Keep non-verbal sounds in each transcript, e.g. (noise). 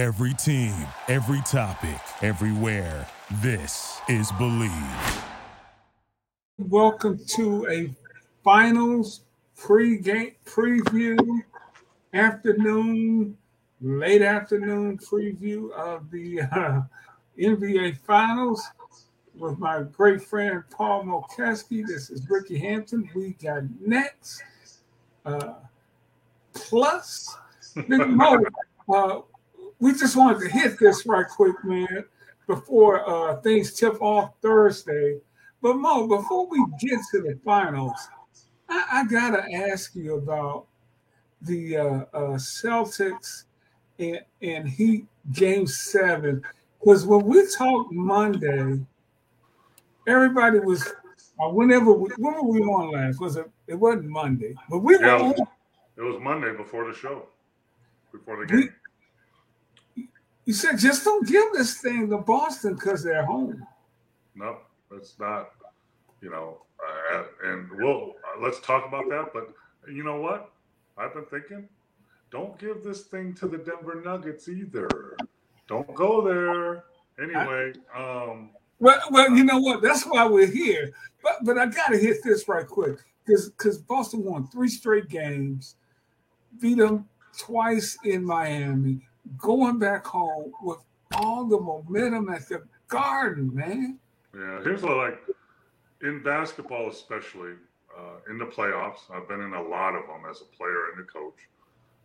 Every team, every topic, everywhere. This is Believe. Welcome to a finals pre-game preview, afternoon, late afternoon preview of the uh, NBA Finals with my great friend Paul Mokeski. This is Rickey Hampton. We got next. Uh, plus, (laughs) uh, we just wanted to hit this right quick, man, before uh, things tip off Thursday. But Mo, before we get to the finals, I, I gotta ask you about the uh, uh, Celtics and, and Heat Game Seven, because when we talked Monday, everybody was. Uh, whenever we, when were we on last? Was it? It wasn't Monday, but we were. Yeah, on, it was Monday before the show, before the game. You said just don't give this thing to Boston because they're home. No, that's not. You know, uh, and we'll uh, let's talk about that. But you know what? I've been thinking. Don't give this thing to the Denver Nuggets either. Don't go there. Anyway, um, Well, well, you know what? That's why we're here. But but I gotta hit this right quick because because Boston won three straight games, beat them twice in Miami, going back home with all the momentum at the Garden, man. Yeah, here's what I like in basketball, especially uh, in the playoffs. I've been in a lot of them as a player and a coach.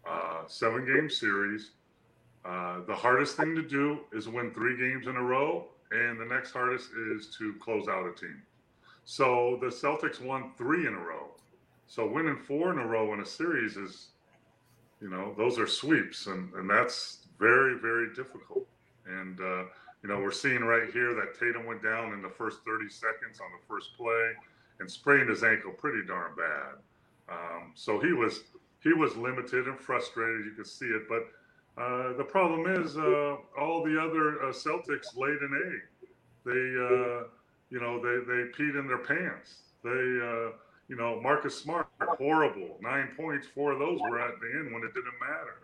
Uh, seven game series. Uh, the hardest thing to do is win three games in a row, and the next hardest is to close out a team. So the Celtics won three in a row. So winning four in a row in a series is, you know, those are sweeps, and, and that's very, very difficult. And, uh, you know, we're seeing right here that Tatum went down in the first 30 seconds on the first play and sprained his ankle pretty darn bad. Um, so he was he was limited and frustrated. You could see it, but uh, the problem is uh, all the other uh, Celtics laid an egg. They, uh, you know, they they peed in their pants. They, uh, you know, Marcus Smart horrible nine points. Four of those were at the end when it didn't matter.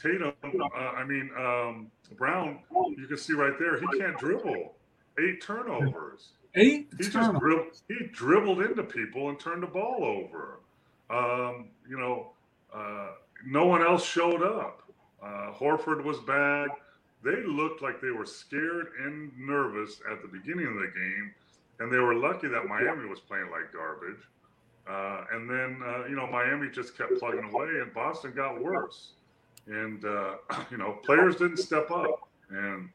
Tatum, uh, I mean um, Brown, you can see right there he can't dribble. Eight turnovers. Eight He just dribbled, he dribbled into people and turned the ball over. Um, you know, uh, no one else showed up. Uh, Horford was bad. They looked like they were scared and nervous at the beginning of the game, and they were lucky that Miami was playing like garbage. Uh, and then, uh, you know, Miami just kept plugging away, and Boston got worse. And, uh, (clears throat) you know, players didn't step up. And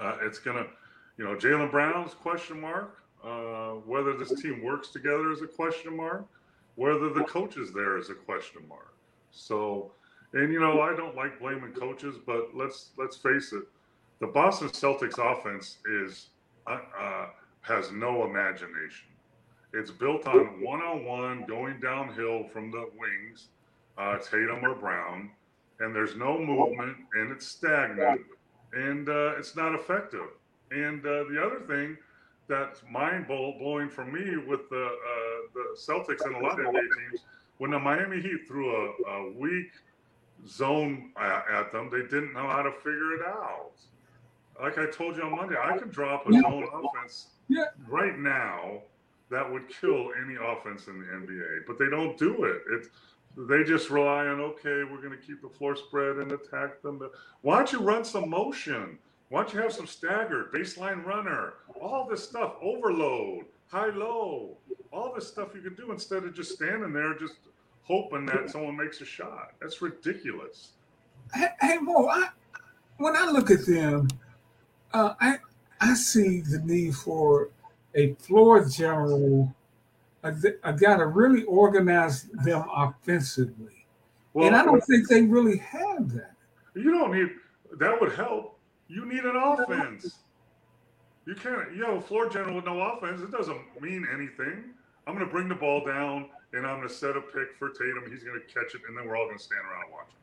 uh, it's going to, you know, Jaylen Brown's question mark. Uh, whether this team works together is a question mark. Whether the coach is there is a question mark. So, and you know, I don't like blaming coaches, but let's let's face it, the Boston Celtics offense is uh, has no imagination. It's built on one-on-one going downhill from the wings, uh, Tatum or Brown, and there's no movement, and it's stagnant, and uh, it's not effective. And uh, the other thing that's mind blowing for me with the uh, the Celtics and a lot of NBA teams, when the Miami Heat threw a, a weak zone at, at them, they didn't know how to figure it out. Like I told you on Monday, I could drop a zone offense Yeah. right now that would kill any offense in the NBA, but they don't do it. It's they just rely on okay, we're going to keep the floor spread and attack them. Why don't you run some motion? Why don't you have some staggered baseline runner? All this stuff, overload, high low, all this stuff you can do instead of just standing there just hoping that someone makes a shot. That's ridiculous. Hey, hey Mo, I, when I look at them, uh, I I see the need for a floor general, a, a guy to really organize them offensively. Well, and I don't think they really have that. You don't need that would help. You need an offense. You can't you know, a floor general with no offense. It doesn't mean anything. I'm gonna bring the ball down and I'm gonna set a pick for Tatum. He's gonna catch it, and then we're all gonna stand around and watch him.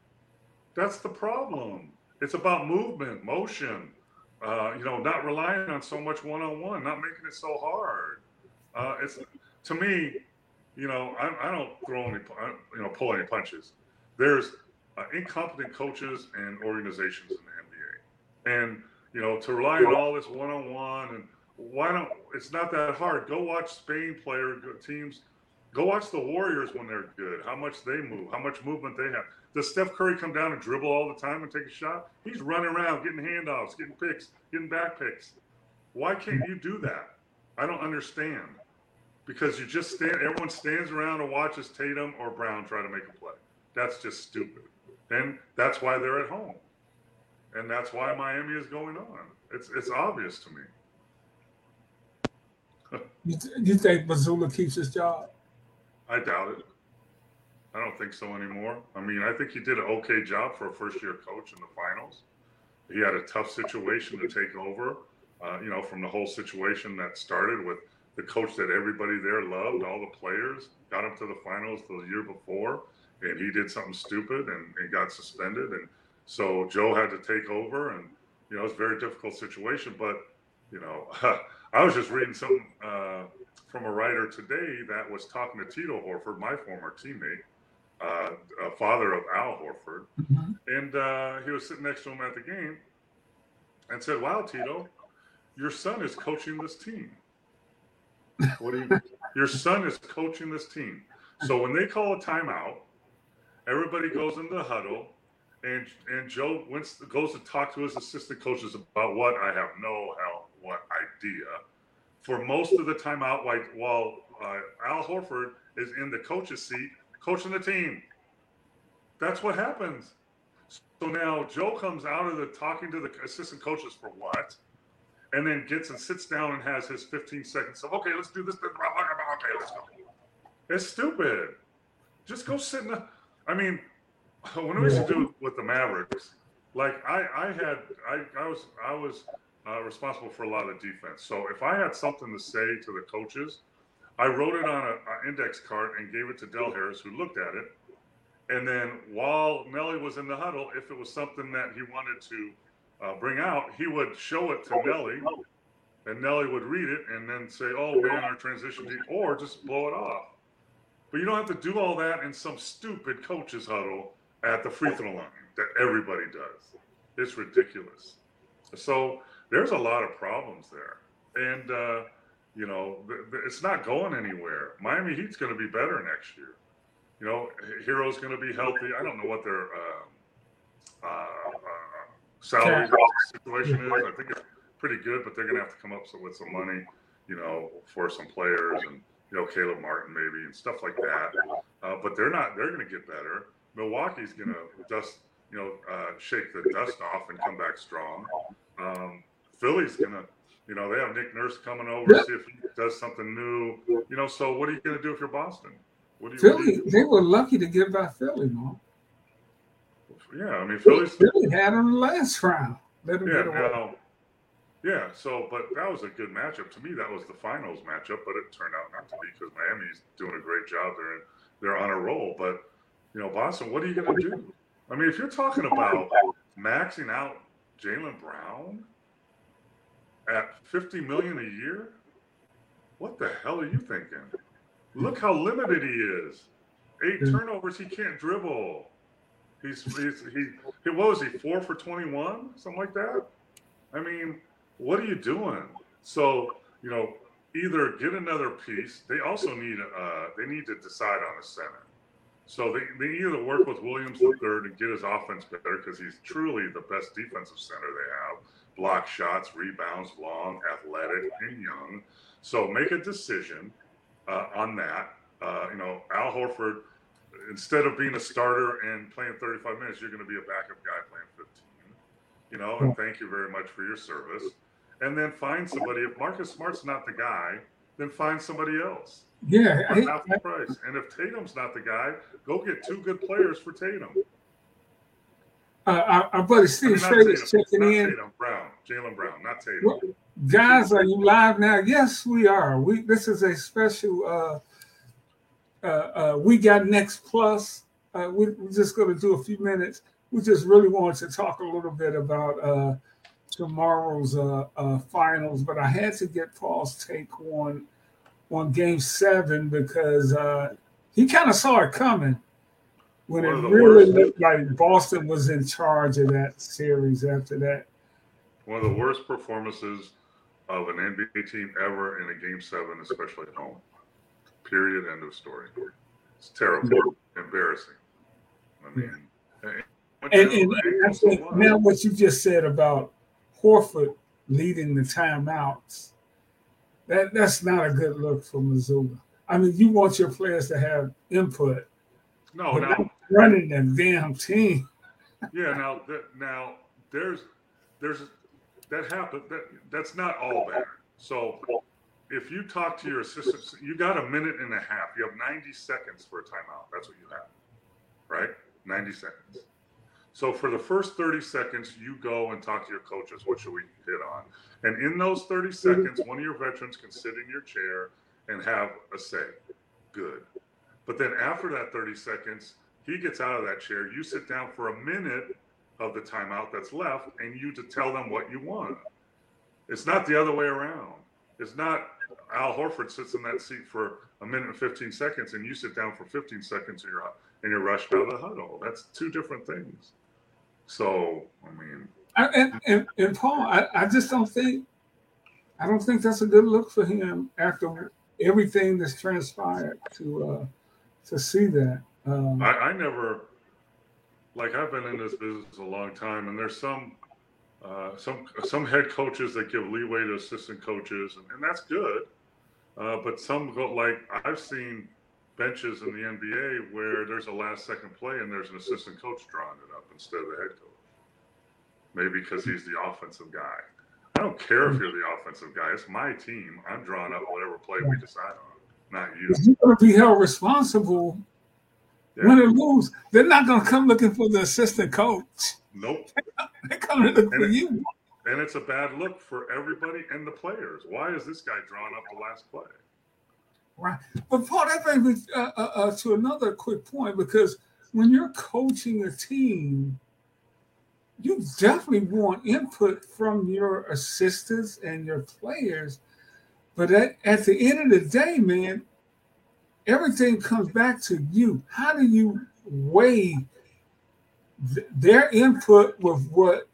That's the problem. It's about movement, motion. Uh, you know, not relying on so much one-on-one, not making it so hard. Uh, it's to me, you know, I, I don't throw any, you know, pull any punches. There's uh, incompetent coaches and organizations in the NBA. And you know, to rely on all this one-on-one and why don't it's not that hard. Go watch Spain player teams. Go watch the Warriors when they're good. How much they move, how much movement they have. Does Steph Curry come down and dribble all the time and take a shot? He's running around, getting handoffs, getting picks, getting back picks. Why can't you do that? I don't understand. Because you just stand, everyone stands around and watches Tatum or Brown try to make a play. That's just stupid. And that's why they're at home. And that's why Miami is going on. It's it's obvious to me. you, th- you think Mazzulla keeps his job? I doubt it. I don't think so anymore. I mean, I think he did an okay job for a first year coach in the finals. He had a tough situation to take over, uh, you know, from the whole situation that started with the coach that everybody there loved, all the players, got him to the finals the year before, and he did something stupid and, and got suspended. And so Joe had to take over, and, you know, it's a very difficult situation. But, you know, (laughs) I was just reading something uh, from a writer today that was talking to Tito Horford, my former teammate uh, father of Al Horford, mm-hmm. and uh, he was sitting next to him at the game, and said, "Wow, Tito, your son is coaching this team. What do you? (laughs) your son is coaching this team. So when they call a timeout, everybody goes into the huddle." And, and Joe went, goes to talk to his assistant coaches about what I have no hell what idea. For most of the time out, while, while uh, Al Horford is in the coach's seat, coaching the team. That's what happens. So now Joe comes out of the talking to the assistant coaches for what? And then gets and sits down and has his 15 seconds of, okay, let's do this. Okay, let's go. It's stupid. Just go sit in the. I mean, (laughs) when we used to do with the Mavericks, like I, I had, I, I was, I was uh, responsible for a lot of defense. So if I had something to say to the coaches, I wrote it on an index card and gave it to Del Harris, who looked at it. And then while Nelly was in the huddle, if it was something that he wanted to uh, bring out, he would show it to Nelly, and Nelly would read it and then say, "Oh man, our transition team," or just blow it off. But you don't have to do all that in some stupid coach's huddle at the free throw line that everybody does. It's ridiculous. So there's a lot of problems there, and. Uh, you know, it's not going anywhere. Miami Heat's going to be better next year. You know, Herro's going to be healthy. I don't know what their uh, uh, uh, salary situation is. I think it's pretty good, but they're going to have to come up with some money, you know, for some players and you know Caleb Martin maybe and stuff like that. Uh, but they're not. They're going to get better. Milwaukee's going to dust, you know, uh, shake the dust off and come back strong. Um, Philly's going to you know, they have Nick Nurse coming over yep. see if he does something new. You know, so what are you going to do if you're Boston? What do you, Philly, do they were lucky to get by Philly, man. Yeah, I mean, Philly's Philly had them last round. Yeah, now, yeah. So, but that was a good matchup to me. That was the finals matchup, but it turned out not to be because Miami's doing a great job. They're in, they're on a roll, but you know, Boston, what are you going to do? I mean, if you're talking about maxing out Jaylen Brown at 50 million a year? What the hell are you thinking? Look how limited he is. Eight turnovers, he can't dribble. He's, he's he, he what was he four for 21 something like that i mean what are you doing so you know either get another piece they also need uh they need to decide on a center so they, they either work with williams the third and get his offense better because he's truly the best defensive center they have block shots, rebounds, long, athletic, and young. So make a decision uh, on that. Uh, you know, Al Horford, instead of being a starter and playing 35 minutes, you're going to be a backup guy playing 15. You know, and thank you very much for your service. And then find somebody. If Marcus Smart's not the guy, then find somebody else. Yeah, half the price. And if Tatum's not the guy, go get two good players for Tatum. Uh, our, our, buddy Steve I mean, is checking in. Tatum, Brown, Jaylen Brown, not Tatum. Well, guys, are you live now? Yes, we are. We this is a special. Uh, uh, uh we got next plus. Uh, we, are just going to do a few minutes. We just really wanted to talk a little bit about uh, tomorrow's finals, but I had to get Paul's take on on Game Seven because he kind of saw it coming when it really worst. looked like Boston was in charge of that series after that. One of the worst performances of an NBA team ever in a game seven, especially at home. Period. End of story. It's terrible, embarrassing. I mean, and, and, and now what you just said about Horford leading the timeouts, that that's not a good look for Mazzulla. I mean, you want your players to have input. No, now running the damn team. yeah, now now there's there's that happened. That that's not all bad. So if you talk to your assistants, you got a minute and a half. You have 90 seconds for a timeout. That's what you have, right? 90 seconds. So for the first 30 seconds, you go and talk to your coaches. What should we hit on? And in those 30 seconds, one of your veterans can sit in your chair and have a say. Good. But then after that 30 seconds, he gets out of that chair. You sit down for a minute of the timeout that's left and you to tell them what you want. It's not the other way around. It's not Al Horford sits in that seat for a minute and 15 seconds and you sit down for 15 seconds and you're, and you're rushed out of the huddle. That's two different things. So, I mean. And, and, and, Paul, I, I just don't think, I don't think that's a good look for him after everything that's transpired to, uh, to see that. Um, I, I never, like I've been in this business a long time, and there's some uh, some some head coaches that give leeway to assistant coaches, and, and that's good. Uh, but some go like I've seen benches in the NBA where there's a last second play and there's an assistant coach drawing it up instead of the head coach. Maybe because he's the offensive guy. I don't care if you're the offensive guy. It's my team. I'm drawing up whatever play we decide on, not you. You're going to be held responsible yeah. Win or lose, they're not going to come looking for the assistant coach. Nope. (laughs) they're coming to look and for it, you. And it's a bad look for everybody and the players. Why is this guy drawing up the last play? Right. But Paul, that brings me uh, uh, uh, to another quick point because when you're coaching a team, you definitely want input from your assistants and your players. But at, at the end of the day, man, everything comes back to you. How do you weigh th- their input with what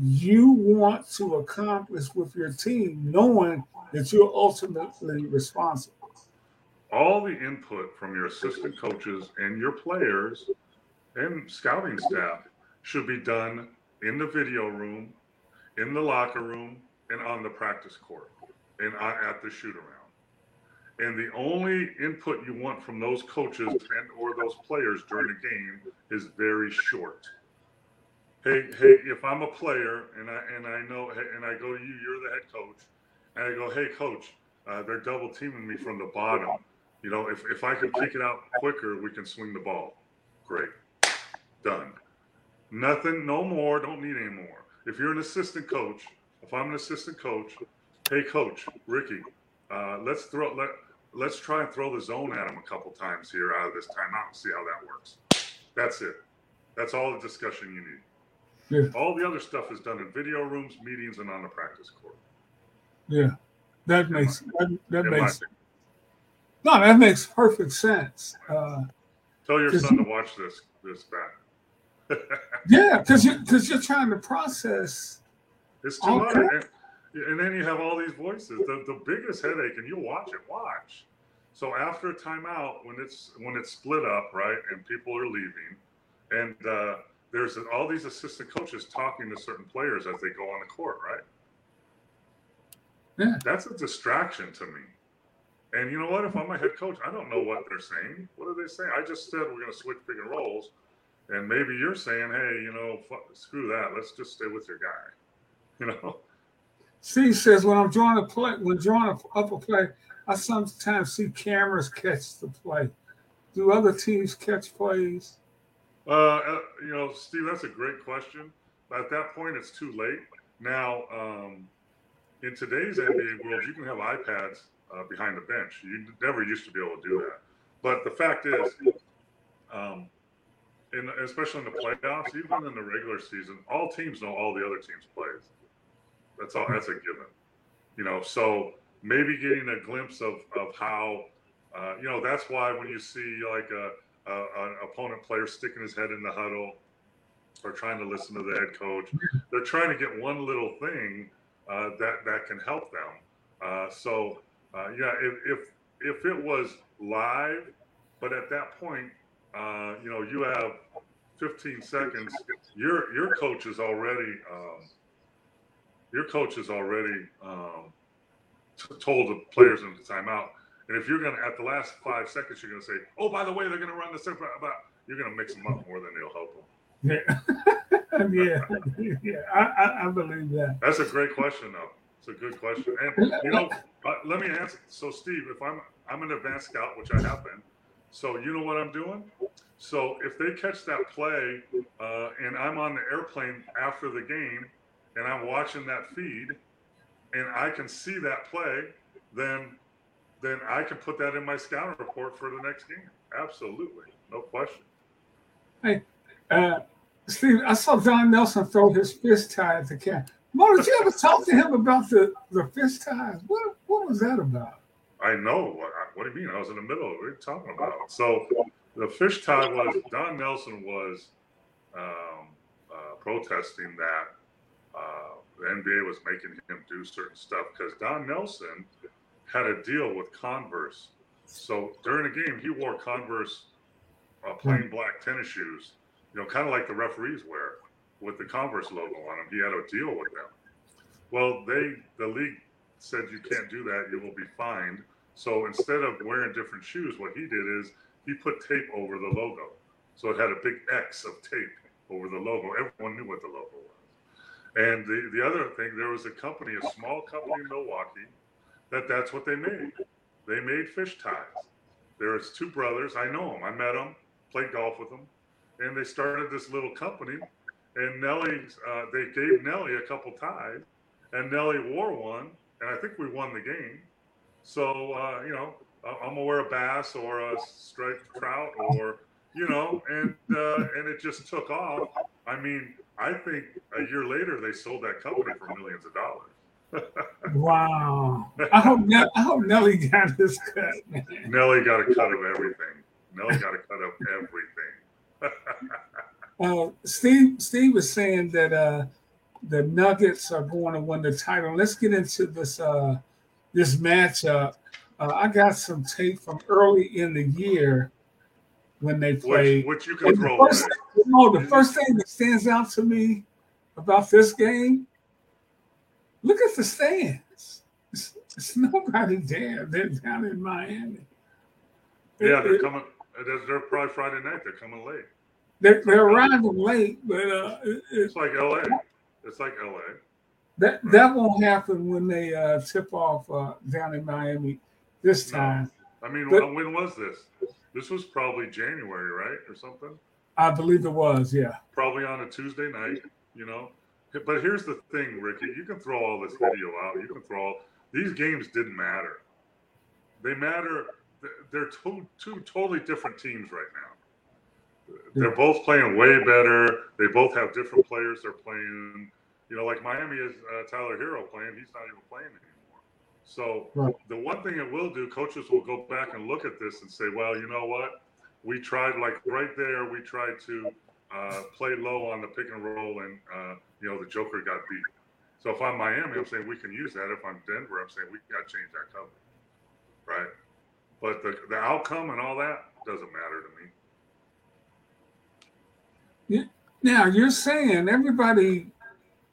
you want to accomplish with your team, knowing that you're ultimately responsible? All the input from your assistant coaches and your players and scouting staff should be done in the video room, in the locker room, and on the practice court and uh, at the shoot around and the only input you want from those coaches and or those players during a game is very short. Hey, hey, if I'm a player and I and I know and I go to you, you're the head coach, and I go, hey, coach, uh, they're double teaming me from the bottom. You know, if if I can kick it out quicker, we can swing the ball. Great, done. Nothing, no more. Don't need any more. If you're an assistant coach, if I'm an assistant coach, hey, coach, Rickey, uh, let's throw let let's try and throw the zone at him a couple times here out of this timeout and see how that works. That's it. That's all the discussion you need. Yeah. All the other stuff is done in video rooms, meetings, and on the practice court. Yeah, that makes that, that makes no, that makes perfect sense. Uh, Tell your son to watch this this back. (laughs) yeah, because you because you're trying to process. It's too much. And, then you have all these voices. The, the biggest headache, and you watch it, watch. So after a timeout, when it's when it's split up, right, and people are leaving, and uh, there's all these assistant coaches talking to certain players as they go on the court, right? Yeah. That's a distraction to me. And you know what? If I'm a head coach, I don't know what they're saying. What are they saying? I just said we're going to switch pick and rolls, and maybe you're saying, hey, you know, screw that. Let's just stay with your guy. (laughs) You know. Steve says when I'm drawing a play, when drawing up a play, I sometimes see cameras catch the play. Do other teams catch plays? Uh, uh, you know, Steve, that's a great question. But at that point, it's too late. Now, um, in today's NBA world, you can have iPads uh, behind the bench. You never used to be able to do that. But the fact is, um, in, especially in the playoffs, even in the regular season, all teams know all the other teams' plays. That's all. That's a given. You know, so maybe getting a glimpse of of how, uh, you know, that's why when you see like a, uh, an opponent player sticking his head in the huddle or trying to listen to the head coach. They're trying to get one little thing uh, that that can help them. Uh, so uh, yeah, if, if if it was live, but at that point, uh, you know, you have 15 seconds. Your your coach is already um, your coach is already um, t- told the players in the timeout. And if you're gonna at the last five seconds, you're gonna say, "Oh, by the way, they're gonna run the this," but you're gonna mix them up more than they'll help them. Yeah, (laughs) yeah, (laughs) yeah. I, I, I, believe that. That's a great question, though. It's a good question, and you know, uh, let me answer. So, Steve, if I'm I'm an advanced scout, which I have been, so you know what I'm doing. So if they catch that play, uh, and I'm on the airplane after the game, and I'm watching that feed, and I can see that play, then then I can put that in my scouting report for the next game. Absolutely, no question. Hey, uh, Steve, I saw Don Nelson throw his fish tie at the cat. Mo, did you ever talk to him about the, the fish ties? What what was that about? I know. What, what do you mean? I was in the middle. Of what are you talking about? So the fish tie was Don Nelson was um, uh, protesting that the NBA was making him do certain stuff because Don Nelson had a deal with Converse. So during the game, he wore Converse uh, plain black tennis shoes, you know, kind of like the referees wear with the Converse logo on them. He had a deal with them. Well, they the league said you can't do that. You will be fined. So instead of wearing different shoes, what he did is he put tape over the logo. So it had a big X of tape over the logo. Everyone knew what the logo was. And the, the other thing, there was a company, a small company in Milwaukee, that that's what they made. They made fish ties. There was two brothers. I know them. I met them, played golf with them, and they started this little company. And Nelly, uh, they gave Nelly a couple ties, and Nelly wore one, and I think we won the game. So uh, you know, I'm gonna wear a bass or a striped trout or you know, and uh, and it just took off. I mean, I think a year later they sold that company for millions of dollars. wow! I hope I hope Nelly got his cut. Man. Nelly got a cut of everything. Nelly got a cut of everything. (laughs) uh, Steve Steve was saying that uh, the Nuggets are going to win the title. Let's get into this uh, this matchup. Uh, I got some tape from early in the year when they played. Which, which you can and throw. The first, know, the first thing that stands out to me about this game, look at the stands. It's, it's nobody there. They're down in Miami. Yeah, they're coming. They're probably Friday night. They're coming late. They're, they're arriving late, but uh, it, it's like LA. It's like LA. That that won't happen when they uh, tip off uh, down in Miami this time. No. I mean, but, when was this? This was probably January, right, or something. I believe it was, yeah. Probably on a Tuesday night, you know. But here's the thing, Rickey. You can throw all this video out. You can throw all, these games didn't matter. They matter. They're two two totally different teams right now. They're both playing way better. They both have different players they're playing. You know, like Miami is uh, Tyler Herro playing. He's not even playing anymore. So right. the one thing it will do, coaches will go back and look at this and say, well, you know what? We tried like right there. We tried to uh, play low on the pick and roll, and uh, you know the Joker got beat. So if I'm Miami, I'm saying we can use that. If I'm Denver, I'm saying we got to change that cover, right? But the the outcome and all that doesn't matter to me. Yeah. Now you're saying everybody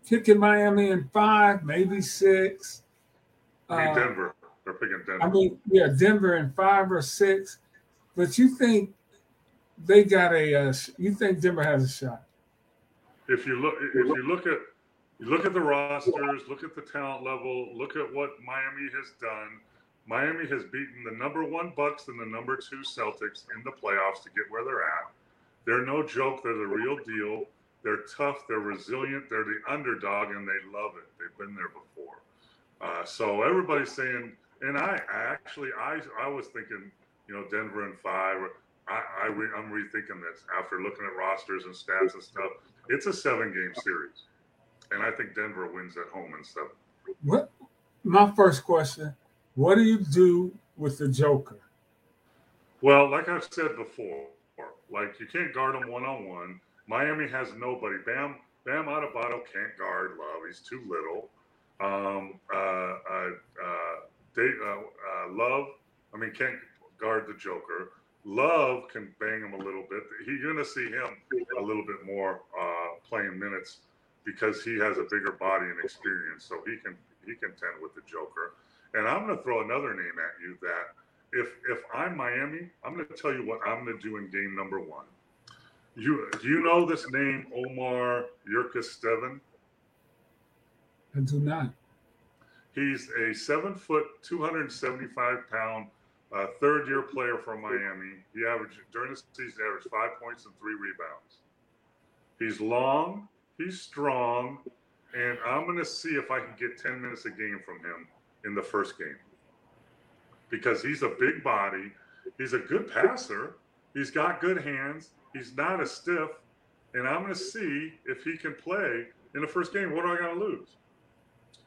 kicking Miami in five, maybe six. I mean, uh, Denver. They're picking Denver. I mean, yeah, Denver in five or six. But you think they got a? Uh, you think Denver has a shot? If you look, if you look at, you look at the rosters, look at the talent level, look at what Miami has done. Miami has beaten the number one Bucks and the number two Celtics in the playoffs to get where they're at. They're no joke. They're the real deal. They're tough. They're resilient. They're the underdog, and they love it. They've been there before. Uh, so everybody's saying, and I, actually, I, I was thinking, you know, Denver and five. I, I re, I'm rethinking this after looking at rosters and stats and stuff. It's a seven-game series, and I think Denver wins at home and stuff. What? My first question: What do you do with the Joker? Well, like I've said before, Like you can't guard him one on one. Miami has nobody. Bam Bam Adebayo can't guard Love. He's too little. Um, uh, uh, uh, Dave, uh, uh, Love, I mean, can't guard the Joker. Love can bang him a little bit. You're going to see him a little bit more uh, playing minutes because he has a bigger body and experience, so he can he can tend with the Joker. And I'm going to throw another name at you that if if I'm Miami, I'm going to tell you what I'm going to do in game number one. You do you know this name, Omer Yurtseven? I do not. He's a seven foot, 275 pound uh, third year player from Miami. He averaged during the season averaged five points and three rebounds. He's long, he's strong, and I'm going to see if I can get 10 minutes a game from him in the first game because he's a big body. He's a good passer. He's got good hands. He's not a stiff. And I'm going to see if he can play in the first game. What do I to lose?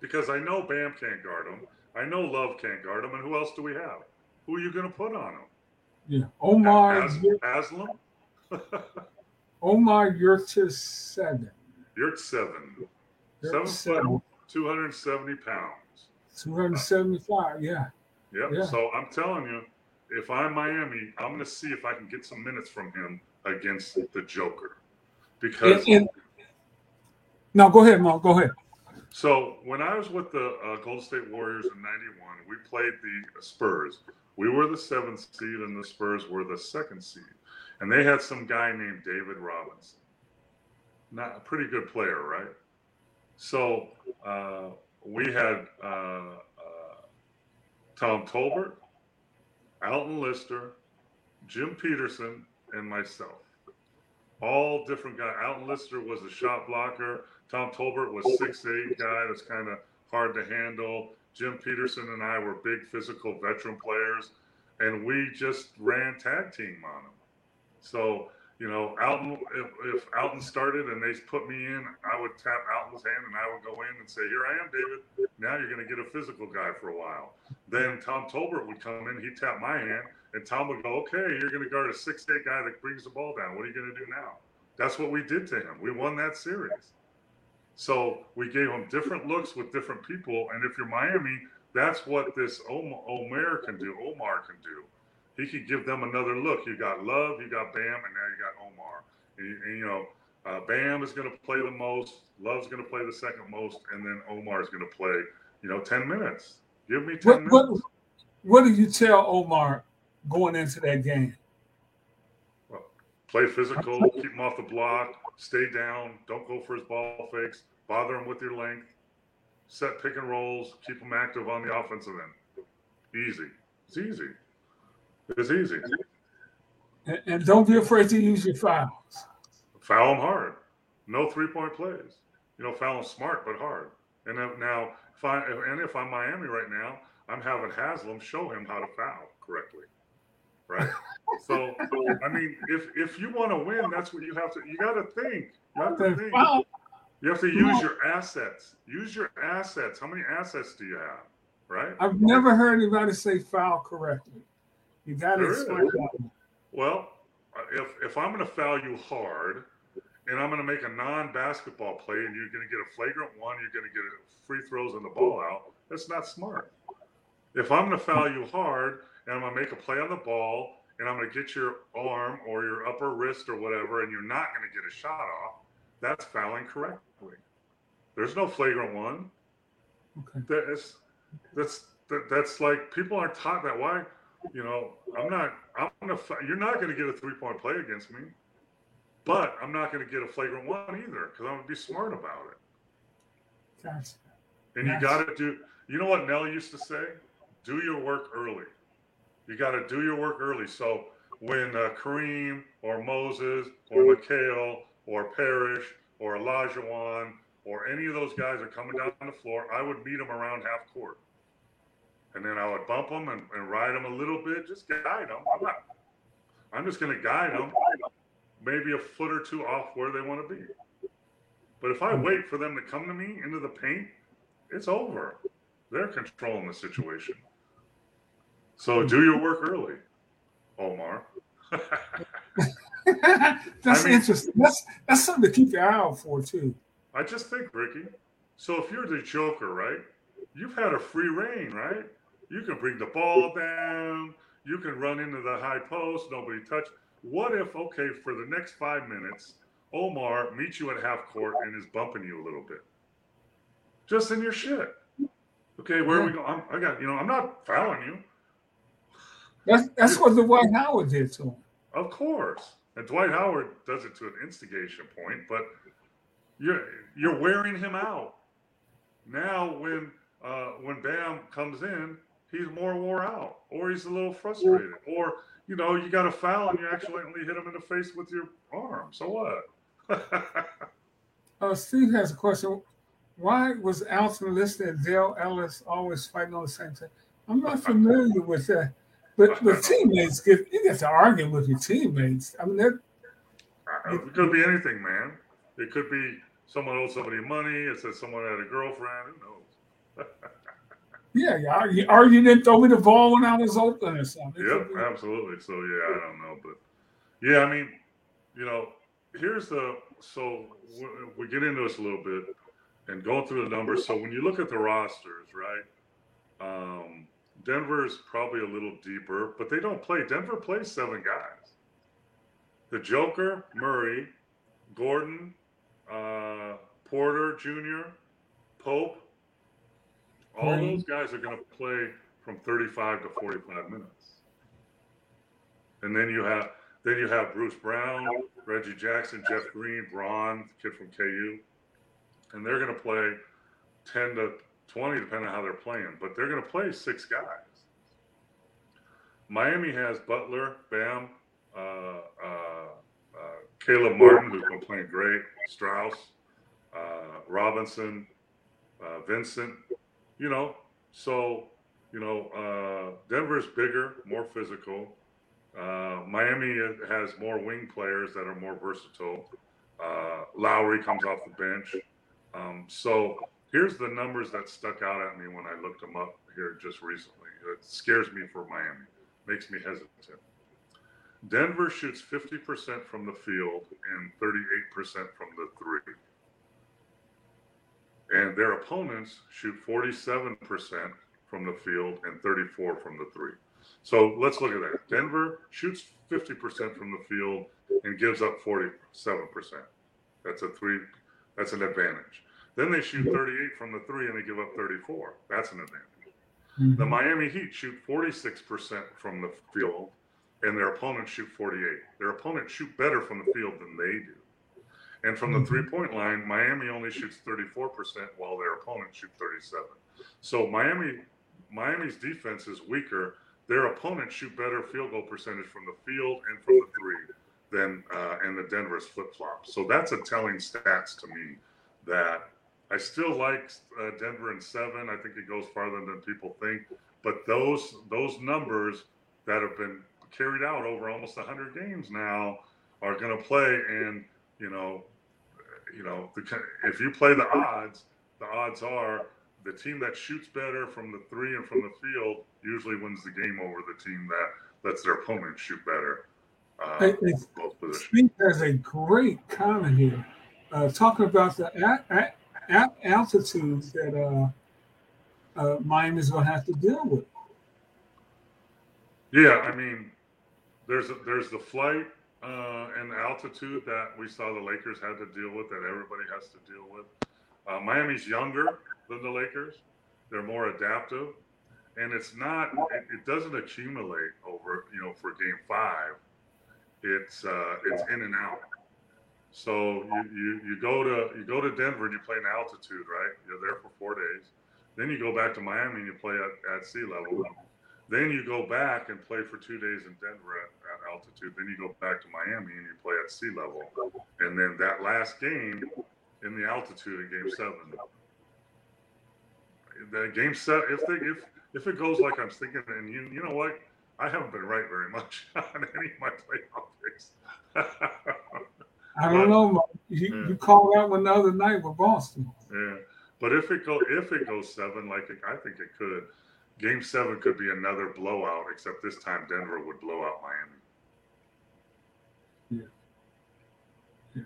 Because I know Bam can't guard him. I know Love can't guard him. And who else do we have? Who are you going to put on him? Yeah, Omar As- Aslam? (laughs) Omer Yurtseven. You're seven. Seven foot, 270 pounds. 275. Yeah. Yep. Yeah. So I'm telling you, if I'm Miami, I'm going to see if I can get some minutes from him against the Joker. Because And, and, no, go ahead, Mark. Go ahead. So when I was with the uh, Golden State Warriors in '91, we played the Spurs. We were the seventh seed, and the Spurs were the second seed. And they had some guy named David Robinson. Not a pretty good player, right? So uh, we had uh, uh, Tom Tolbert, Alton Lister, Jim Peterson, and myself. All different guys. Alton Lister was a shot blocker. Tom Tolbert was six eight guy that's kind of hard to handle. Jim Peterson and I were big physical veteran players, and we just ran tag team on him. So you know, Alton, if, if Alton started and they put me in, I would tap Alton's hand and I would go in and say, Here I am, David. Now you're going to get a physical guy for a while. Then Tom Tolbert would come in, he'd tap my hand, and Tom would go, Okay, you're going to guard a six eight guy that brings the ball down. What are you going to do now? That's what we did to him. We won that series. So we gave him different looks with different people. And if you're Miami, that's what this Omar, Omer can do. Omar can do he could give them another look. You got Love, you got Bam, and now you got Omar. And, and, you know, uh, Bam is going to play the most, Love's going to play the second most, and then Omar is going to play, you know, 10 minutes. Give me 10 What, minutes. what, what did you tell Omar going into that game? Play physical, keep him off the block, stay down, don't go for his ball fakes, bother him with your length, set pick and rolls, keep him active on the offensive end. Easy. It's easy. It's easy. And, and don't be afraid to use your fouls. foul him hard. No three point plays. You know, foul them smart but hard. And now, if I and if I'm Miami right now, I'm having Haslem show him how to foul correctly. Right. so I mean, if if you want to win, that's what you have to. You got to think. You have to think. You have to use your assets. Use your assets. How many assets do you have? Right. I've never heard anybody say foul correctly. You got to explain. Well, if if I'm going to foul you hard, and I'm going to make a non-basketball play, and you're going to get a flagrant one, you're going to get free throws and the ball out. That's not smart. If I'm going to foul you hard, and I'm going to make a play on the ball, and I'm going to get your arm or your upper wrist or whatever, and you're not going to get a shot off, that's fouling correctly. There's no flagrant one. Okay. That's that's that, that's like people aren't taught that. Why? You know, I'm not. I'm gonna. You're not gonna get a three point play against me, but I'm not gonna get a flagrant one either because I'm gonna be smart about it. Gotcha. And you got to do. You know what Nell used to say? Do your work early. You got to do your work early. So when uh, Kareem or Moses or McHale or Parish or Elijah or any of those guys are coming down the floor, I would meet them around half court. And then I would bump them and, and ride them a little bit, just guide them. I'm not. I'm just going to guide them, maybe a foot or two off where they want to be. But if I wait for them to come to me into the paint, it's over. They're controlling the situation. So do your work early, Omar. (laughs) that's I mean- interesting. That's that's something to keep your eye out for too. I just think, Rickey. So if you're the Joker, right? You've had a free reign, right? You can bring the ball down. You can run into the high post. Nobody touch. What if, okay, for the next five minutes, Omar meets you at half court and is bumping you a little bit, just in your shit. Okay, where are we going? I'm, I got you know. I'm not fouling you, That's that's what Dwight Howard did to him. of course. And Dwight Howard does it to an instigation point, but you're you're wearing him out. Now, when uh, when Bam comes in, he's more wore out, or he's a little frustrated, or you know, you got a foul and you accidentally hit him in the face with your arm. So what? Uh, Steve has a question. Why was Alton Lister and Dale Ellis always fighting on the same team? I'm not familiar with that. But but teammates get you get to argue with your teammates. I mean that it could be anything, man. It could be someone owed somebody money. It says someone had a girlfriend. Who knows? (laughs) yeah, you argue, or you didn't throw me the ball when I was open or something. It Yep, be- absolutely. So yeah, I don't know, but yeah, I mean, you know, here's the so we get into this a little bit and going through the numbers. So when you look at the rosters, right? Um, Denver's probably a little deeper, but they don't play. Denver plays seven guys. The Joker, Murray, Gordon, uh, Porter Jr., Pope. All those guys are going to play from 35 to 45 minutes. And then you have then you have Bruce Brown, Reggie Jackson, Jeff Green, Braun, the kid from KU, and they're going to play 10 to 20 depending on how they're playing. But they're going to play six guys. Miami has Butler, Bam, uh, uh, uh, Caleb Martin, who's been playing great, Strus, uh, Robinson, uh, Vincent. You know, so you know, uh, Denver's bigger, more physical. Miami has more wing players that are more versatile. Lowry comes off the bench. Um, so here's the numbers that stuck out at me when I looked them up here just recently. It scares me for Miami, makes me hesitant. Denver shoots 50% from the field and 38% from the three. And their opponents shoot 47% from the field and 34 from the three. So let's look at that. Denver shoots 50% from the field and gives up 47%. That's a three, that's an advantage. Then they shoot 38 from the three and they give up 34. That's an advantage. The Miami Heat shoot 46% from the field and their opponents shoot 48. Their opponents shoot better from the field than they do. And from the three point line, Miami only shoots 34% while their opponents shoot 37. So Miami Miami's defense is weaker. Their opponents shoot better field goal percentage from the field and from the three than uh, and the Denver's flip flop. So that's a telling stats to me that I still like uh, Denver in seven. I think it goes farther than people think. But those those numbers that have been carried out over almost 100 games now are going to play and you know you know the, if you play the odds the odds are the team that shoots better from the three and from the field usually wins the game over the team that lets their opponent shoot better uh, Hey, hey, both positions Steve has a great comment here, uh, talking about the a- a- a- altitude that uh, uh, Miami's going to have to deal with. Yeah, I mean, there's a, there's the flight uh, and altitude that we saw the Lakers had to deal with that everybody has to deal with. Uh, Miami's younger than the Lakers; they're more adaptive, and it's not it, it doesn't accumulate over you know for Game Five. It's uh, it's in and out. So you, you you go to you go to Denver and you play in altitude, right? You're there for four days. Then you go back to Miami and you play at, at sea level. Then you go back and play for two days in Denver at, at altitude. Then you go back to Miami and you play at sea level. And then that last game in the altitude in Game Seven. The Game Seven, if they if if it goes like I'm thinking, and you you know what, I haven't been right very much (laughs) on any of my playoff picks. (laughs) I don't know. Mike. You, Yeah. you called that one the other night with Boston. Yeah, but if it go if it goes seven, like it, I think it could, Game Seven could be another blowout. Except this time Denver would blow out Miami. Yeah. yeah.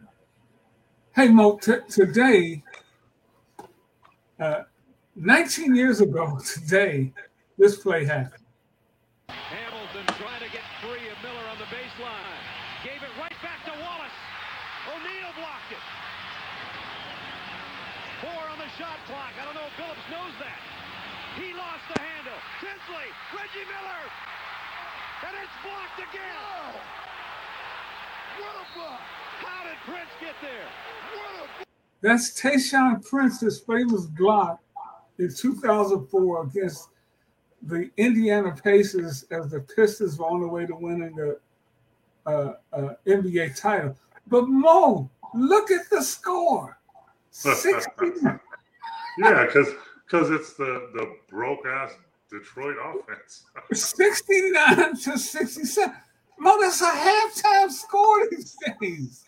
Hey, Mo, t- today, uh, 19 years ago (laughs) today, this play happened. Hamilton trying to get free of Miller on the baseline. Gave it right back to Wallace. O'Neal blocked it. Four on the shot clock. I don't know if Phillips knows that. He lost the handle. Tinsley, Reggie Miller. And it's blocked again. Oh, what a block! How did Prince get there? What a That's Tayshaun Prince's famous block in 2004 against the Indiana Pacers as the Pistons were on the way to winning the uh, uh, NBA title. But Mo, look at the score. 60, (laughs) Yeah, because because it's the the broke ass Detroit offense. (laughs) 69 to 67. Mo, that's a halftime score these days.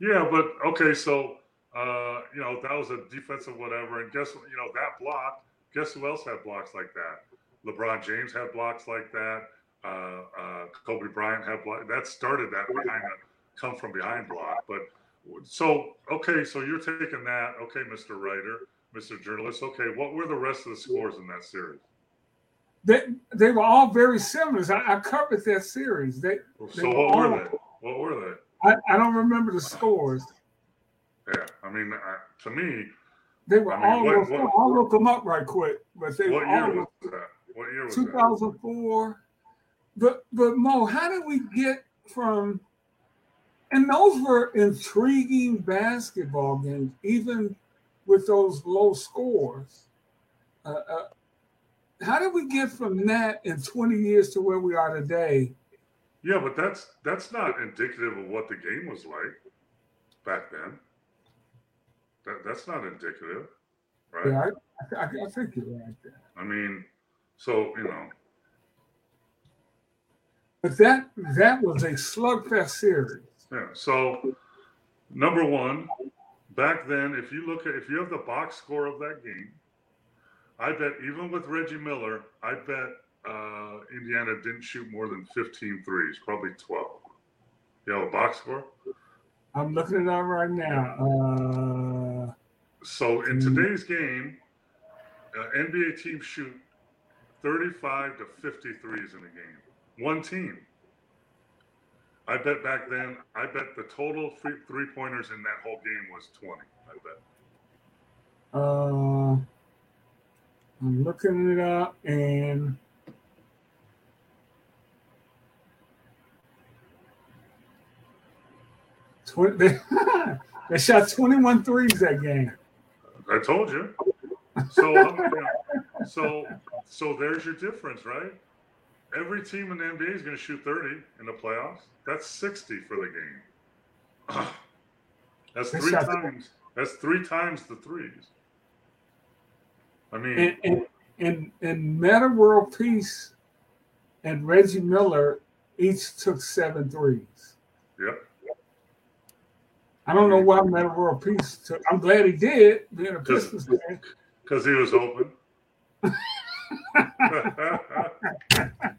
yeah, but okay, so uh, you know that was a defensive whatever, and guess what? You know that block. Guess who else had blocks like that? LeBron James had blocks like that. Uh, uh, Kobe Bryant had block. That started that behind a come from behind block. But so okay, so you're taking that. Okay, Mr. Writer, Mr. Journalist. Okay, what were the rest of the scores in that series? They, they were all very similar. I, I covered that series. They, So They were what were all- they? What were I, I don't remember the scores. Yeah, I mean, uh, to me, They were I mean, all. what- what- I'll look them up right quick. But they what were year all was that? What year was that? 2004. But but Mo, how did we get from? And those were intriguing basketball games, even with those low scores. Uh, uh, how did we get from that in 20 years to where we are today? Yeah, but that's that's not indicative of what the game was like back then. That that's not indicative, right? Yeah, I, I, I think you're right there. I mean, so you know, But that that was a slugfest series. Yeah. So number one, back then, if you look at if you have the box score of that game, I bet even with Reggie Miller, I bet uh, Indiana didn't shoot more than 15 threes, probably 12. You have a box score? I'm looking it up right now. Uh, So in today's game, uh, NBA teams shoot 35 to 53s in a game. One team. I bet back then, I bet the total free, three pointers in that whole game was 20. I bet. uh, I'm looking it up, and twenty. They, (laughs) they shot 21 threes that game. I told you. So, um, you know, so, so there's your difference, right? Every team in the NBA is going to shoot 30 in the playoffs. That's 60 for the game. (clears throat) That's three shot- times. That's three times the threes. I mean, And and and, and Metta World Peace and Reggie Miller each took seven threes. yep. I don't know why Metta World Peace took. I'm glad he did, being a Pistons fan. Because he was open. (laughs) (laughs)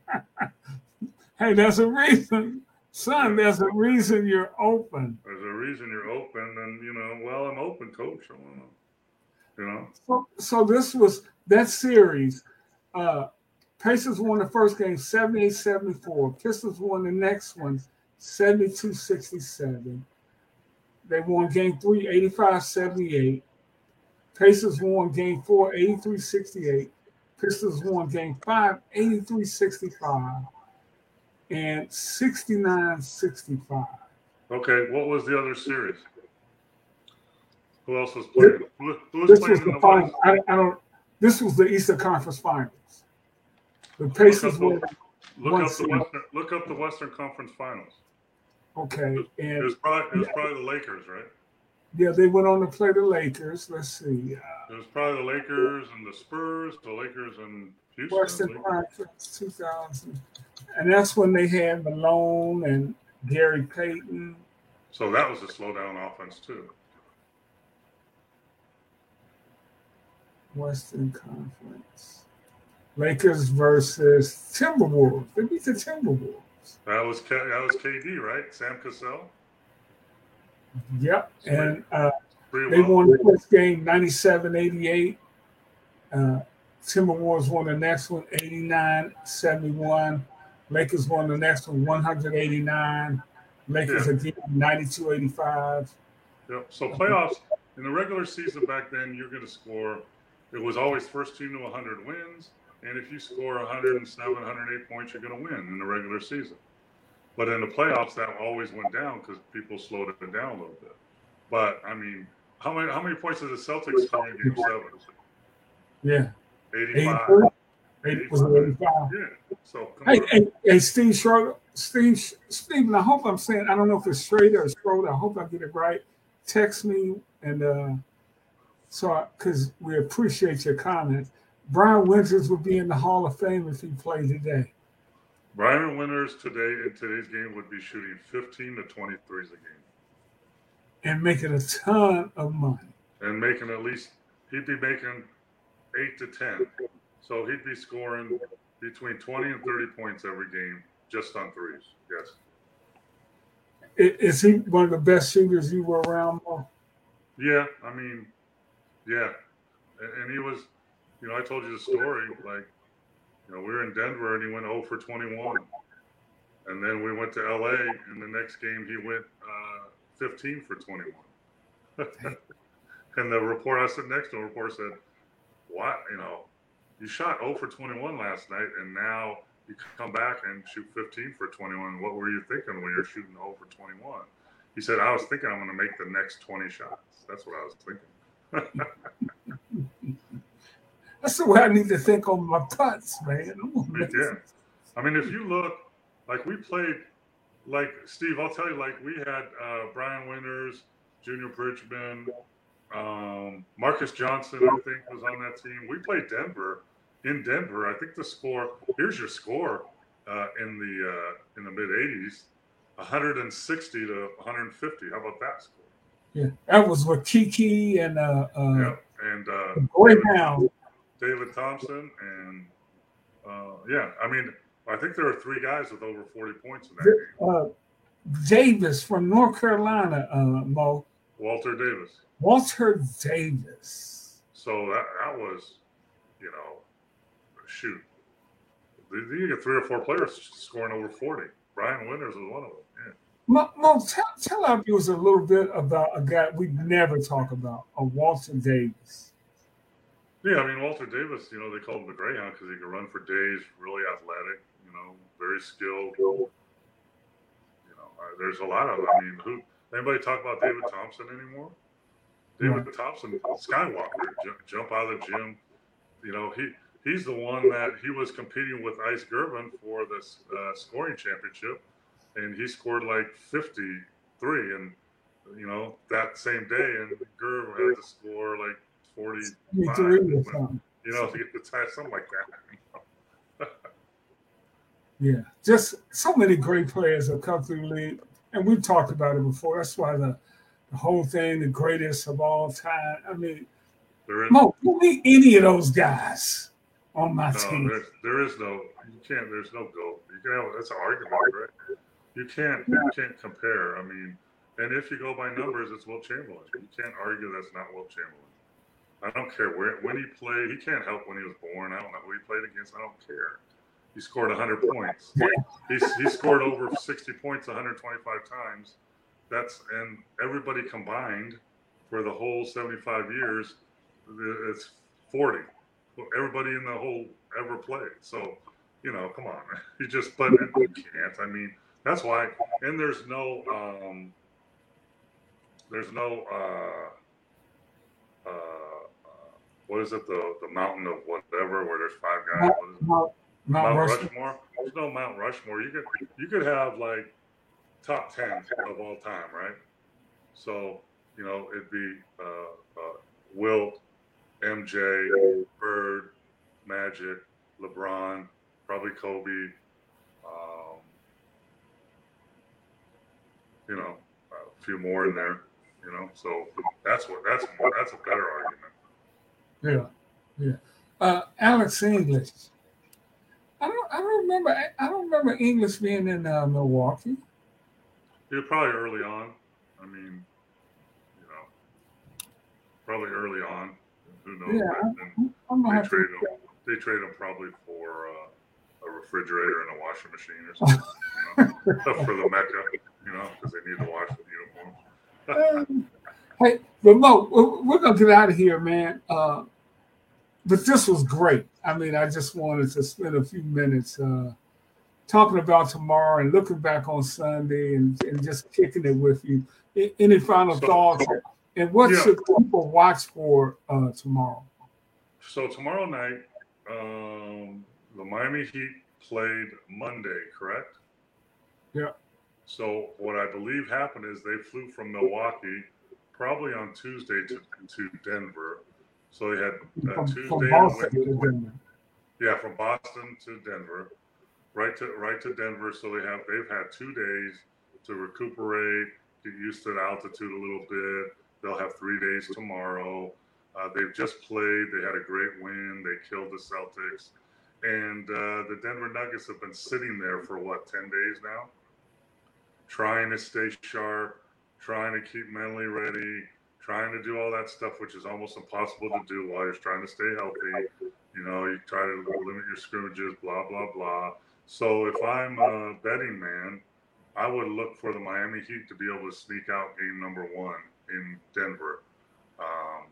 Hey, there's a reason, son. There's a reason you're open. There's a reason you're open, and you know, well, I'm open, coach. I wanna, you know, So, so this was that series. Uh, Pacers won the first game 78 74. Pistons won the next one 72 67. They won game three 85 78. Pacers won game four 83 68. Pistons won game five 83 65. And 69 65. okay. What was the other series? Who else was playing? Who, who was This playing was the the final. I, I don't. This was the Eastern Conference Finals. The Look Pacers up, won. the, look up the. Western. Look up the Western Conference Finals. Okay, It and was probably it was probably the Lakers, right? Yeah, they went on to play the Lakers. Let's see, uh, It was probably the Lakers and the Spurs, the Lakers and Houston. Western Conference 2000, and that's when they had Malone and Gary Payton. So that was a slow down offense too. Western Conference, Lakers versus Timberwolves. They beat the Timberwolves. That was K, that was KG, right? Sam Cassell. Yep. And uh, they won the first game 97 88. Uh, Timberwolves won the next one 89 71. Lakers won the next one 189. Lakers Yeah. again 92 85. Yep. So playoffs in the regular season back then, you're going to score. It was always first team to 100 wins, and if you score 107, 108 points, you're going to win in the regular season. But in the playoffs, that always went down because people slowed it down a little bit. But I mean, how many how many points did the Celtics score in Game Seven? Yeah. 85. 84. Eight- 85? Yeah. So come Hey, on. hey, hey, Steve Schroeder, Steve, Stephen, I hope I'm saying, I don't know if it's Schrader or Schroeder. I hope I get it right. Text me and uh, so because we appreciate your comments. Brian Winters would be in the Hall of Fame if he played today. Brian Winters today in today's game would be shooting 15 to 23s a game. and making a ton of money. and making at least he'd be making eight to ten. So he'd be scoring between twenty and thirty points every game just on threes. Yes. Is he one of the best shooters you were around? Mo? Yeah, I mean, yeah. And, and he was, you know, I told you the story, like, you know, we were in Denver and he went 0 for 21. And then we went to LA and the next game he went uh, 15 for 21. (laughs) and the report I sat next to the reporter said, What? You know, you shot 0 for 21 last night and now you come back and shoot 15 for 21. What were you thinking when you're shooting 0 for 21? He said, I was thinking I'm going to make the next 20 shots. That's what I was thinking. (laughs) That's the way I need to think on my putts, man. Yeah. I mean, if you look, like we played, like Steve, I'll tell you, like we had uh, Brian Winters, Junior Bridgeman, um, Marques Johnson, I think, was on that team. We played Denver in Denver. I think the score. Here's your score uh, in the uh, in the mid '80s, 160 to 150. How about that score? Yeah, that was with Kiki and uh, uh, Yeah, and uh, Greyhound. David Thompson, and uh, yeah, I mean, I think there are three guys with over 40 points in that game. Uh, Davis from North Carolina, uh, Mo. Walter Davis. Walter Davis. So that, that was, you know, shoot. You you get three or four players scoring over 40. Brian Winters was one of them. Yeah. Mo, Mo tell, tell our viewers a little bit about a guy we never talk about, a Walter Davis. Yeah, I mean, Walter Davis, you know, they called him the Greyhound because he could run for days, really athletic, you know, very skilled. You know, there's a lot of, I mean, who, anybody talk about David Thompson anymore? David Thompson, Skywalker, jump, jump out of the gym. You know, he he's the one that he was competing with Ice Gervin for this uh, scoring championship, and he scored like 53, and you know that same day, and Gerv had to score like 45. Three or. You know, to get the tie, something like that. (laughs) Yeah, just so many great players have come through the league, and we've talked about it before. That's why the, the whole thing, the greatest of all time. I mean, There is Mo, give me any of those guys on my no, team. there's, there is no, you can't. There's no goat. You can have that's an argument, right? You can't, you can't compare. I mean, and if you go by numbers, it's Wilt Chamberlain. You can't argue that's not Wilt Chamberlain. I don't care where when he played. He can't help when he was born. I don't know who he played against. I don't care. He scored 100 points. He's, he scored over 60 points 125 times. That's and everybody combined for the whole 75 years, it's 40. Everybody in the whole ever played. So, you know, come on, (laughs) you just but you can't. I mean, that's why. And there's no, um, there's no, uh, uh, uh, what is it? The the mountain of whatever, where there's five guys. Mount, Mount Mount Rushmore. Rushmore. There's no Mount Rushmore. You could you could have like top ten of all time, right? So you know it'd be uh, uh, Wilt, MJ, Bird, Magic, LeBron, probably Kobe. Um, you know, a few more in there. You know, so that's what that's that's a better argument. Yeah, yeah. Uh, Alex English. I don't. I don't remember. I don't remember English being in uh, Milwaukee. Was probably early on. I mean, you know, probably early on. Who knows? Yeah, I'm gonna they trade to. him. They trade him probably for uh, a refrigerator and a washing machine or something you know, (laughs) for the Mecca, you know, because they need to wash the uniforms. (laughs) Um, hey, Mo, we're- we're gonna get out of here, man. Uh, but this was great. I mean, I just wanted to spend a few minutes uh, talking about tomorrow and looking back on Sunday and, and just kicking it with you. Any final So- thoughts? And what Yeah. should people watch for uh, tomorrow? So tomorrow night, um, the Miami Heat played Monday, correct? Yeah. So what I believe happened is they flew from Milwaukee probably on Tuesday to, to Denver. So they had uh, From, Tuesday from Boston Wednesday. to Denver. Yeah, from Boston to Denver, right to right to Denver. So they have they've had two days to recuperate, get used to the altitude a little bit. They'll have three days tomorrow. Uh, they've just played. They had a great win. They killed the Celtics, and uh, the Denver Nuggets have been sitting there for what ten days now, trying to stay sharp, trying to keep mentally ready, trying to do all that stuff, which is almost impossible to do while you're trying to stay healthy. You know, you try to limit your scrimmages, blah, blah, blah. So if I'm a betting man, I would look for the Miami Heat to be able to sneak out game number one in Denver. Um,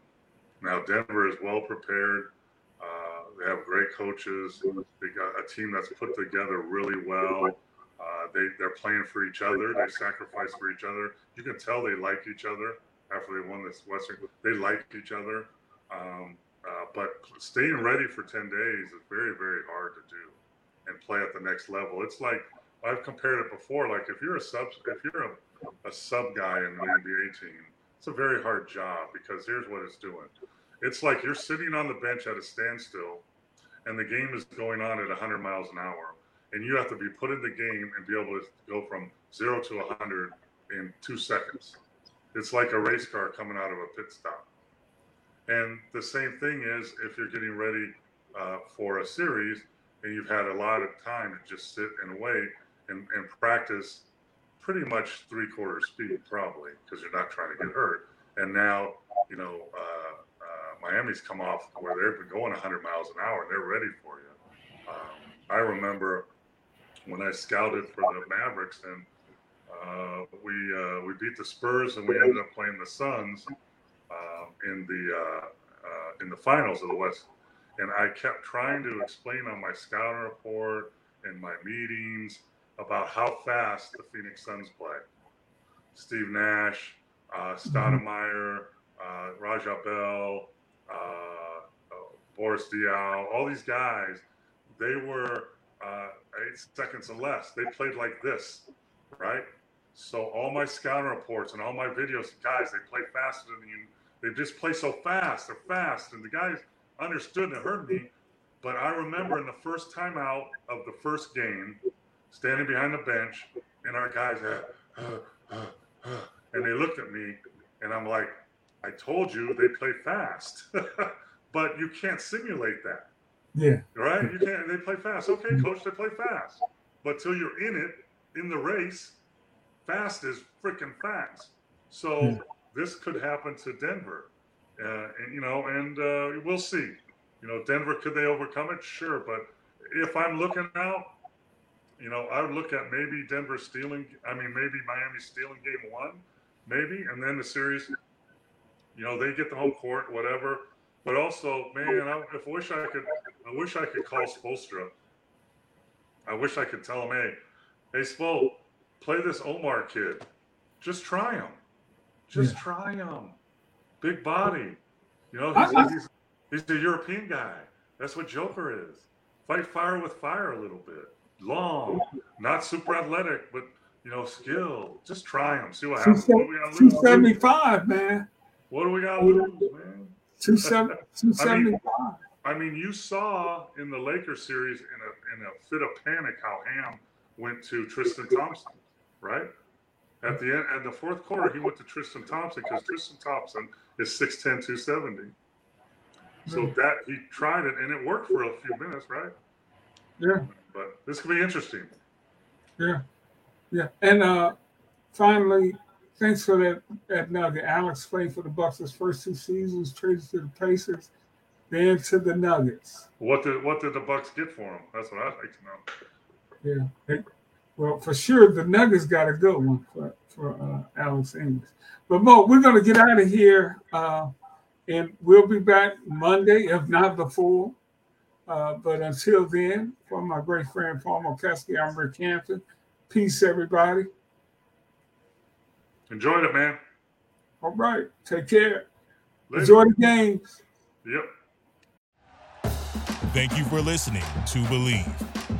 now, Denver is well prepared. Uh, they have great coaches. They got a team that's put together really well. Uh, they, they're playing for each other. They sacrifice for each other. You can tell they like each other after they won this Western. They liked each other. Um, uh, but staying ready for 10 days is very, very hard to do and play at the next level. It's like I've compared it before. Like if you're a sub, if you're a, a sub guy in the NBA team, it's a very hard job because here's what it's doing. It's like you're sitting on the bench at a standstill and the game is going on at 100 miles an hour. And you have to be put in the game and be able to go from zero to 100 in two seconds. It's like a race car coming out of a pit stop. And the same thing is if you're getting ready uh, for a series and you've had a lot of time to just sit and wait and, and practice pretty much three quarter speed, probably, because you're not trying to get hurt. And now, you know, uh, uh, Miami's come off where they've been going 100 miles an hour and they're ready for you. Um, I remember when I scouted for the Mavericks and uh, we uh, we beat the Spurs and we ended up playing the Suns um, in the uh, uh, in the finals of the West. And I kept trying to explain on my scouting report and my meetings about how fast the Phoenix Suns play. Steve Nash, uh, Stoudemire, uh, Raja Bell, uh, uh, Boris Diaw, all these guys, they were uh, eight seconds or less. They played like this, right? So all my scouting reports and all my videos, guys, they play faster than you. They just play so fast. They're fast, and the guys understood and heard me. But I remember in the first time out of the first game, standing behind the bench, and our guys had, uh, uh, uh, and they looked at me, and I'm like, I told you they play fast, (laughs) but you can't simulate that, Yeah. right? You can't. They play fast. Okay, coach, they play fast, but till you're in it, in the race, fast is freaking fast. So Yeah. this could happen to Denver, uh, and you know, and uh, we'll see. You know, Denver could they overcome it? Sure, but if I'm looking out, you know, I would look at maybe Denver stealing. I mean, maybe Miami stealing game one, maybe, and then the series. You know, they get the home court, whatever. But also, man, I, if I wish I could, I wish I could call Spoelstra. I wish I could tell him, hey, hey, Spol, play this Omer kid. Just try him. Just Yeah. try him. Big body. You know, I- I- he's, he's, he's a European guy. That's what Joker is. Fight fire with fire a little bit. Long, not super athletic, but you know, skill. Just try him. See what happens. What do we lose? seventy five, man. What do we got to lose, man? Two seven (laughs) two seventy five. I mean, you saw in the Lakers series in a in a fit of panic how Ham went to Tristan Thompson, right? At the end, at the fourth quarter, he went to Tristan Thompson because Tristan Thompson is 6'10", 270. So that he tried it and it worked for a few minutes, right? Yeah, But this could be interesting. yeah, yeah. And uh finally, thanks for that, that nugget. Alex played for the Bucks his first two seasons, traded to the Pacers, then to the Nuggets. What did what did the Bucks get for him? That's what I'd like to know. Yeah. They- well, for sure, the Nuggets got a good one for, for uh, Alex English. But Mo, we're going to get out of here, uh, and we'll be back Monday, if not before. Uh, but until then, from my great friend Paul Mokeski, I'm Rick Hampton. Peace, everybody. Enjoyed it, man. All right. Take care. Later. Enjoy the games. Yep. Thank you for listening to Bleav.